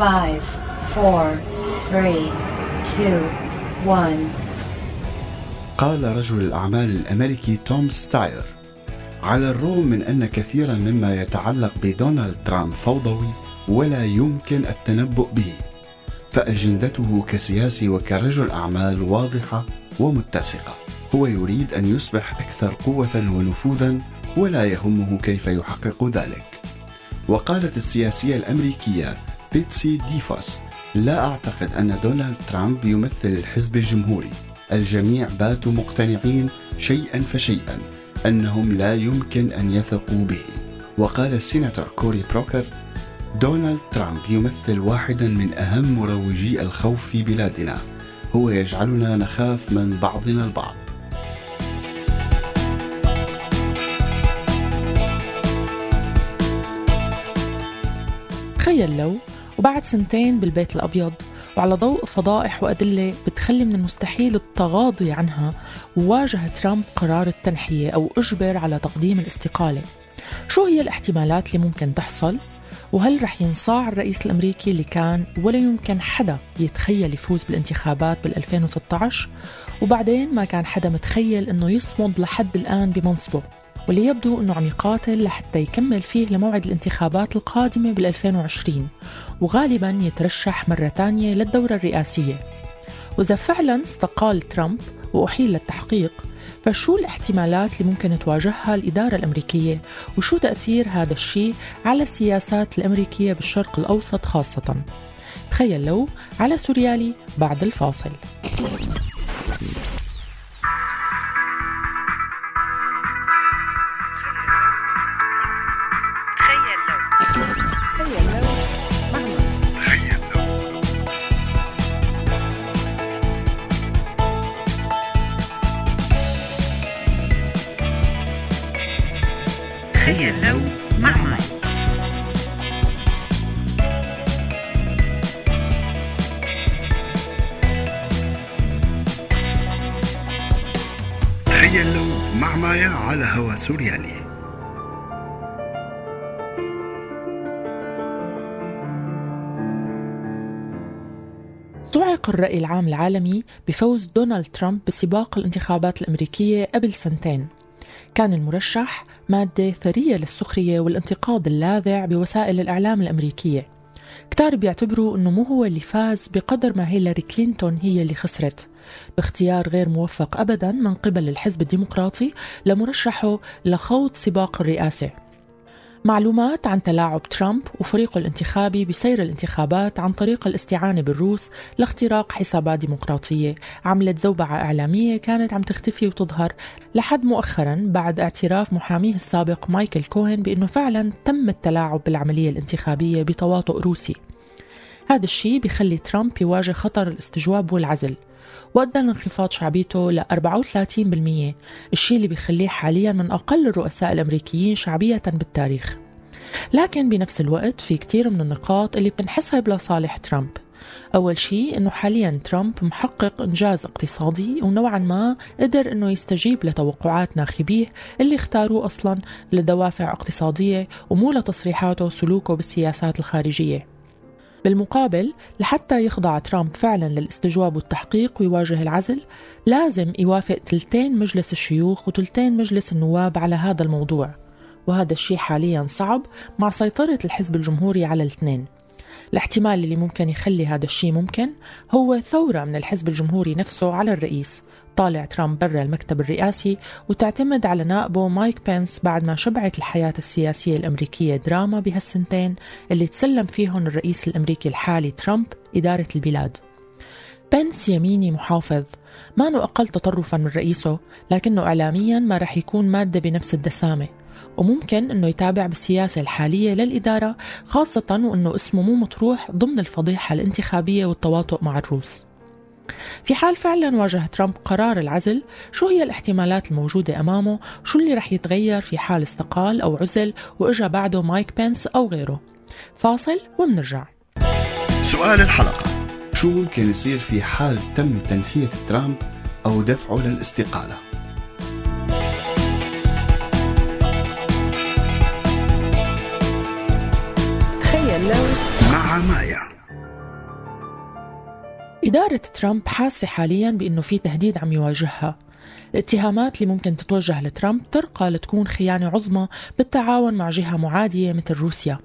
5 4 3 2 1 قال رجل الأعمال الأمريكي توم ستاير على الرغم من أن كثيرا مما يتعلق بدونالد ترامب فوضوي ولا يمكن التنبؤ به فأجندته كسياسي وكرجل أعمال واضحة ومتسقة. هو يريد أن يصبح أكثر قوة ونفوذا ولا يهمه كيف يحقق ذلك. وقالت السياسية الأمريكية بيتسي ديفوس لا أعتقد أن دونالد ترامب يمثل الحزب الجمهوري. الجميع باتوا مقتنعين شيئا فشيئا أنهم لا يمكن أن يثقوا به. وقال السيناتور كوري بروكر دونالد ترامب يمثل واحدا من أهم مروجي الخوف في بلادنا. هو يجعلنا نخاف من بعضنا البعض. تخيل لو وبعد سنتين بالبيت الأبيض وعلى ضوء فضائح وأدلة بتخلي من المستحيل التغاضي عنها وواجه ترامب قرار التنحية أو أجبر على تقديم الاستقالة. شو هي الاحتمالات اللي ممكن تحصل؟ وهل رح ينصاع الرئيس الأمريكي اللي كان ولا يمكن حدا يتخيل يفوز بالانتخابات بال 2016 وبعدين ما كان حدا متخيل أنه يصمد لحد الآن بمنصبه. واللي يبدو أنه عم يقاتل لحتى يكمل فيه لموعد الانتخابات القادمة بال 2020 وغالبا يترشح مرة تانية للدورة الرئاسية. وإذا فعلا استقال ترامب وأحيل للتحقيق فشو الاحتمالات اللي ممكن تواجهها الإدارة الأمريكية؟ وشو تأثير هذا الشيء على السياسات الأمريكية بالشرق الأوسط خاصة؟ تخيل لو على سوريالي بعد الفاصل. تخيل لو مع مي تخيل لو مع مايا على هوا سوريالي صعق الرأي العام العالمي بفوز دونالد ترامب بسباق الانتخابات الأمريكية قبل سنتين. كان المرشح مادة ثرية للسخرية والانتقاد اللاذع بوسائل الإعلام الأمريكية. كتار بيعتبروا أنه مو هو اللي فاز بقدر ما هيلاري كلينتون هي اللي خسرت. باختيار غير موفق أبدا من قبل الحزب الديمقراطي لمرشحه لخوض سباق الرئاسة. معلومات عن تلاعب ترامب وفريقه الانتخابي بسير الانتخابات عن طريق الاستعانة بالروس لاختراق حسابات ديمقراطية. عملت زوبعة إعلامية كانت عم تختفي وتظهر لحد مؤخرا بعد اعتراف محاميه السابق مايكل كوهن بأنه فعلا تم التلاعب بالعملية الانتخابية بتواطؤ روسي. هذا الشيء بيخلي ترامب يواجه خطر الاستجواب والعزل. وأدى لانخفاض شعبيته ل 34% الشيء اللي بيخليه حاليا من أقل الرؤساء الأمريكيين شعبية بالتاريخ. لكن بنفس الوقت في كتير من النقاط اللي بتنحسب لصالح ترامب. أول شيء أنه حاليا ترامب محقق إنجاز اقتصادي ونوعا ما قدر أنه يستجيب لتوقعات ناخبيه اللي اختاروه أصلا لدوافع اقتصادية ومو لتصريحاته وسلوكه بالسياسات الخارجية. بالمقابل لحتى يخضع ترامب فعلا للاستجواب والتحقيق ويواجه العزل لازم يوافق تلتين مجلس الشيوخ وتلتين مجلس النواب على هذا الموضوع. وهذا الشيء حاليا صعب مع سيطرة الحزب الجمهوري على الاثنين. الاحتمال اللي ممكن يخلي هذا الشيء ممكن هو ثورة من الحزب الجمهوري نفسه على الرئيس. طالع ترامب برا المكتب الرئاسي وتعتمد على نائبه مايك بينس بعد ما شبعت الحياة السياسية الأمريكية دراما بهالسنتين اللي تسلم فيهم الرئيس الأمريكي الحالي ترامب إدارة البلاد. بنس يميني محافظ. ما أقل تطرفا من رئيسه لكنه إعلاميا ما رح يكون مادة بنفس الدسامة. وممكن أنه يتابع بالسياسة الحالية للإدارة خاصة وأنه اسمه مو مطروح ضمن الفضيحة الانتخابية والتواطؤ مع الروس. في حال فعلا واجه ترامب قرار العزل شو هي الاحتمالات الموجودة أمامه؟ شو اللي رح يتغير في حال استقال أو عزل وإجا بعده مايك بينس أو غيره؟ فاصل ومنرجع سؤال الحلقة. شو ممكن يصير في حال تم تنحية ترامب أو دفعه للاستقالة؟ مع مايا. إدارة ترامب حاسة حاليا بأنه في تهديد عم يواجهها. الاتهامات اللي ممكن تتوجه لترامب ترقى لتكون خيانة عظمى بالتعاون مع جهة معادية مثل روسيا.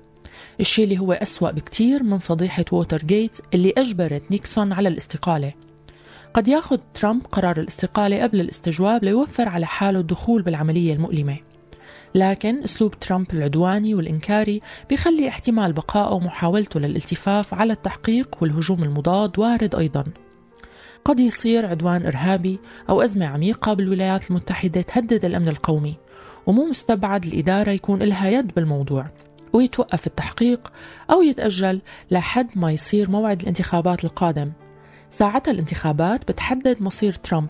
الشيء اللي هو أسوأ بكتير من فضيحة ووتر جيت اللي أجبرت نيكسون على الاستقالة. قد ياخذ ترامب قرار الاستقالة قبل الاستجواب ليوفر على حاله الدخول بالعملية المؤلمة. لكن أسلوب ترامب العدواني والإنكاري بيخلي احتمال بقائه ومحاولته للالتفاف على التحقيق والهجوم المضاد وارد أيضا. قد يصير عدوان إرهابي أو أزمة عميقة بالولايات المتحدة تهدد الأمن القومي ومو مستبعد الإدارة يكون لها يد بالموضوع ويتوقف التحقيق أو يتأجل لحد ما يصير موعد الانتخابات القادم. ساعتها الانتخابات بتحدد مصير ترامب.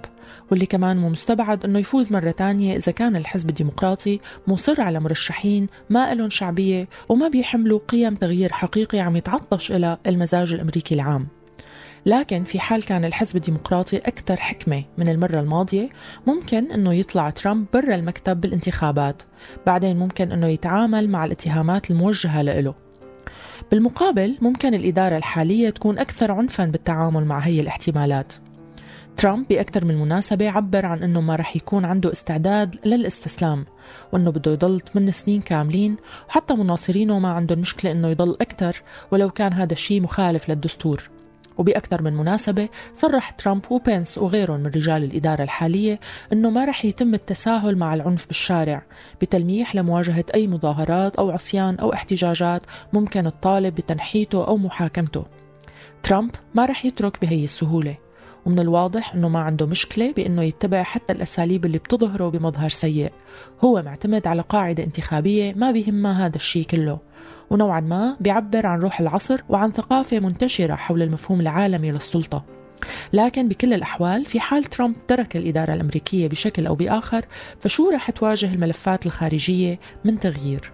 واللي كمان مو مستبعد إنه يفوز مرة تانية إذا كان الحزب الديمقراطي مصر على مرشحين ما لهم شعبية وما بيحملوا قيم تغيير حقيقي عم يتعطش إلى المزاج الأمريكي العام. لكن في حال كان الحزب الديمقراطي أكثر حكمة من المرة الماضية ممكن أنه يطلع ترامب برا المكتب بالانتخابات. بعدين ممكن أنه يتعامل مع الاتهامات الموجهة له بالمقابل ممكن الإدارة الحالية تكون أكثر عنفا بالتعامل مع هي الاحتمالات. ترامب بأكثر من مناسبة عبر عن أنه ما رح يكون عنده استعداد للاستسلام وأنه بده يضل 8 سنين كاملين وحتى مناصرينه ما عندهم مشكلة أنه يضل أكثر ولو كان هذا الشيء مخالف للدستور. وبأكثر من مناسبة صرح ترامب وبنس وغيرهم من رجال الإدارة الحالية أنه ما رح يتم التساهل مع العنف بالشارع بتلميح لمواجهة أي مظاهرات أو عصيان أو احتجاجات ممكن الطالب بتنحيته أو محاكمته. ترامب ما رح يترك بهي السهولة. ومن الواضح أنه ما عنده مشكلة بأنه يتبع حتى الأساليب اللي بتظهره بمظهر سيء. هو معتمد على قاعدة انتخابية ما بيهمها هذا الشيء كله ونوعا ما بيعبر عن روح العصر وعن ثقافة منتشرة حول المفهوم العالمي للسلطة. لكن بكل الأحوال في حال ترامب ترك الإدارة الأمريكية بشكل أو بآخر فشو رح تواجه الملفات الخارجية من تغيير؟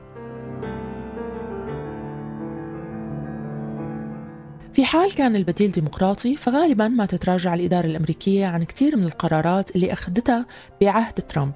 في حال كان البديل ديمقراطي فغالبا ما تتراجع الإدارة الأمريكية عن كثير من القرارات اللي أخذتها بعهد ترامب.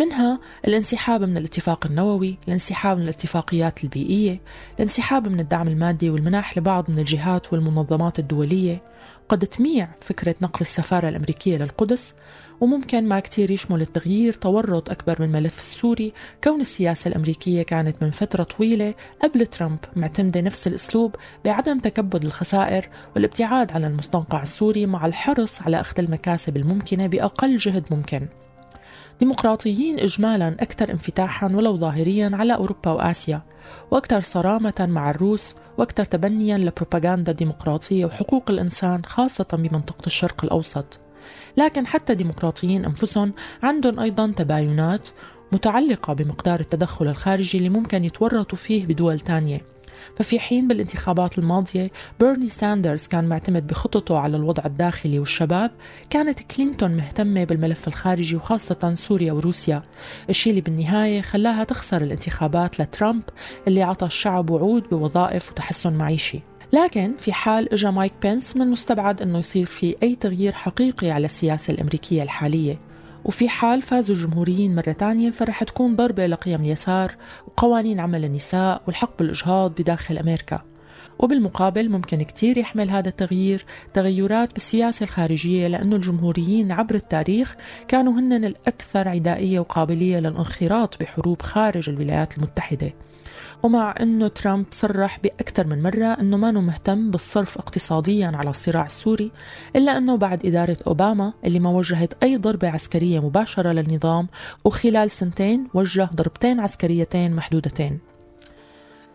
منها الانسحاب من الاتفاق النووي، الانسحاب من الاتفاقيات البيئية، الانسحاب من الدعم المادي والمنح لبعض من الجهات والمنظمات الدولية، قد تميع فكرة نقل السفارة الأمريكية للقدس وممكن ما كتير يشمل التغيير تورط أكبر من ملف السوري. كون السياسة الأمريكية كانت من فترة طويلة قبل ترامب معتمدة نفس الأسلوب بعدم تكبد الخسائر والابتعاد عن المستنقع السوري مع الحرص على أخذ المكاسب الممكنة بأقل جهد ممكن. ديمقراطيين إجمالا أكثر انفتاحا ولو ظاهريا على أوروبا وآسيا وأكثر صرامة مع الروس وأكثر تبنيا لبروباغندا ديمقراطية وحقوق الإنسان خاصة بمنطقة الشرق الأوسط. لكن حتى ديمقراطيين أنفسهم عندهم أيضا تباينات متعلقة بمقدار التدخل الخارجي اللي ممكن يتورطوا فيه بدول تانية. ففي حين بالانتخابات الماضية بيرني ساندرز كان معتمد بخططه على الوضع الداخلي والشباب. كانت كلينتون مهتمة بالملف الخارجي وخاصة سوريا وروسيا. الشيء اللي بالنهاية خلاها تخسر الانتخابات لترامب اللي عطى الشعب وعود بوظائف وتحسن معيشي. لكن في حال اجى مايك بينس من المستبعد إنه يصير في أي تغيير حقيقي على السياسة الأمريكية الحالية. وفي حال فازوا الجمهوريين مرة تانية فرح تكون ضربة لقيم اليسار وقوانين عمل النساء والحق بالإجهاض بداخل أمريكا. وبالمقابل ممكن كتير يحمل هذا التغيير تغيرات بالسياسة الخارجية لأن الجمهوريين عبر التاريخ كانوا هن الأكثر عدائية وقابلية للانخراط بحروب خارج الولايات المتحدة. ومع أنه ترامب صرح بأكثر من مرة أنه ما مهتم بالصرف اقتصاديا على الصراع السوري إلا أنه بعد إدارة أوباما اللي ما وجهت أي ضربة عسكرية مباشرة للنظام وخلال سنتين وجه ضربتين عسكريتين محدودتين.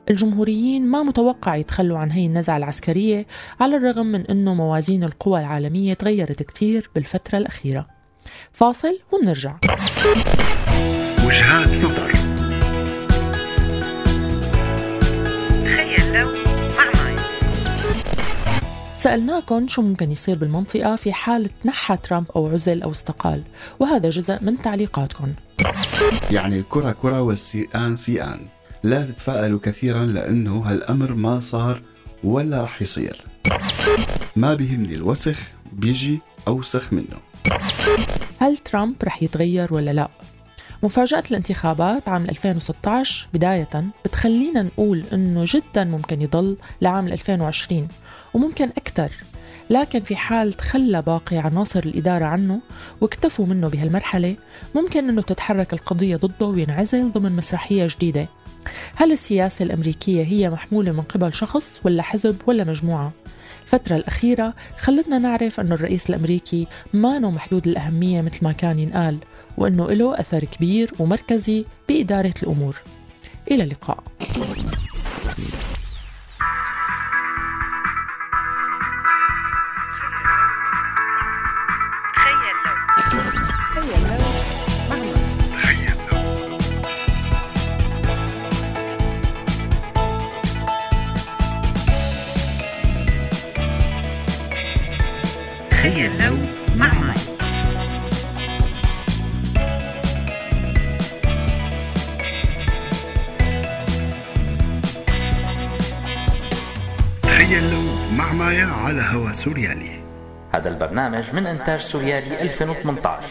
الجمهوريين ما متوقع يتخلوا عن هي النزعة العسكرية على الرغم من أنه موازين القوى العالمية تغيرت كتير بالفترة الأخيرة. فاصل ونرجع. وجهات نظر. سألناكم شو ممكن يصير بالمنطقة في حال تنحى ترامب أو عزل أو استقال. وهذا جزء من تعليقاتكم. يعني الكرة كرة والسيئان سيئان. لا تتفائلوا كثيرا لأنه هالأمر ما صار ولا رح يصير. ما بيهمني الوسخ بيجي أوسخ منه. هل ترامب رح يتغير ولا لا؟ مفاجأة الانتخابات عام 2016 بداية بتخلينا نقول أنه جدا ممكن يضل لعام 2020 وممكن أكثر لكن في حال تخلى باقي عناصر الإدارة عنه واكتفوا منه بهالمرحلة ممكن أنه تتحرك القضية ضده وينعزل ضمن مسرحية جديدة. هل السياسة الأمريكية هي محمولة من قبل شخص ولا حزب ولا مجموعة؟ الفترة الأخيرة خلتنا نعرف أنه الرئيس الأمريكي ما محدود الأهمية مثل ما كان ينقال. وأنه له أثر كبير ومركزي بإدارة الأمور. إلى اللقاء. مع مايا على هوا سوريالي. هذا البرنامج من إنتاج سوريالي 2018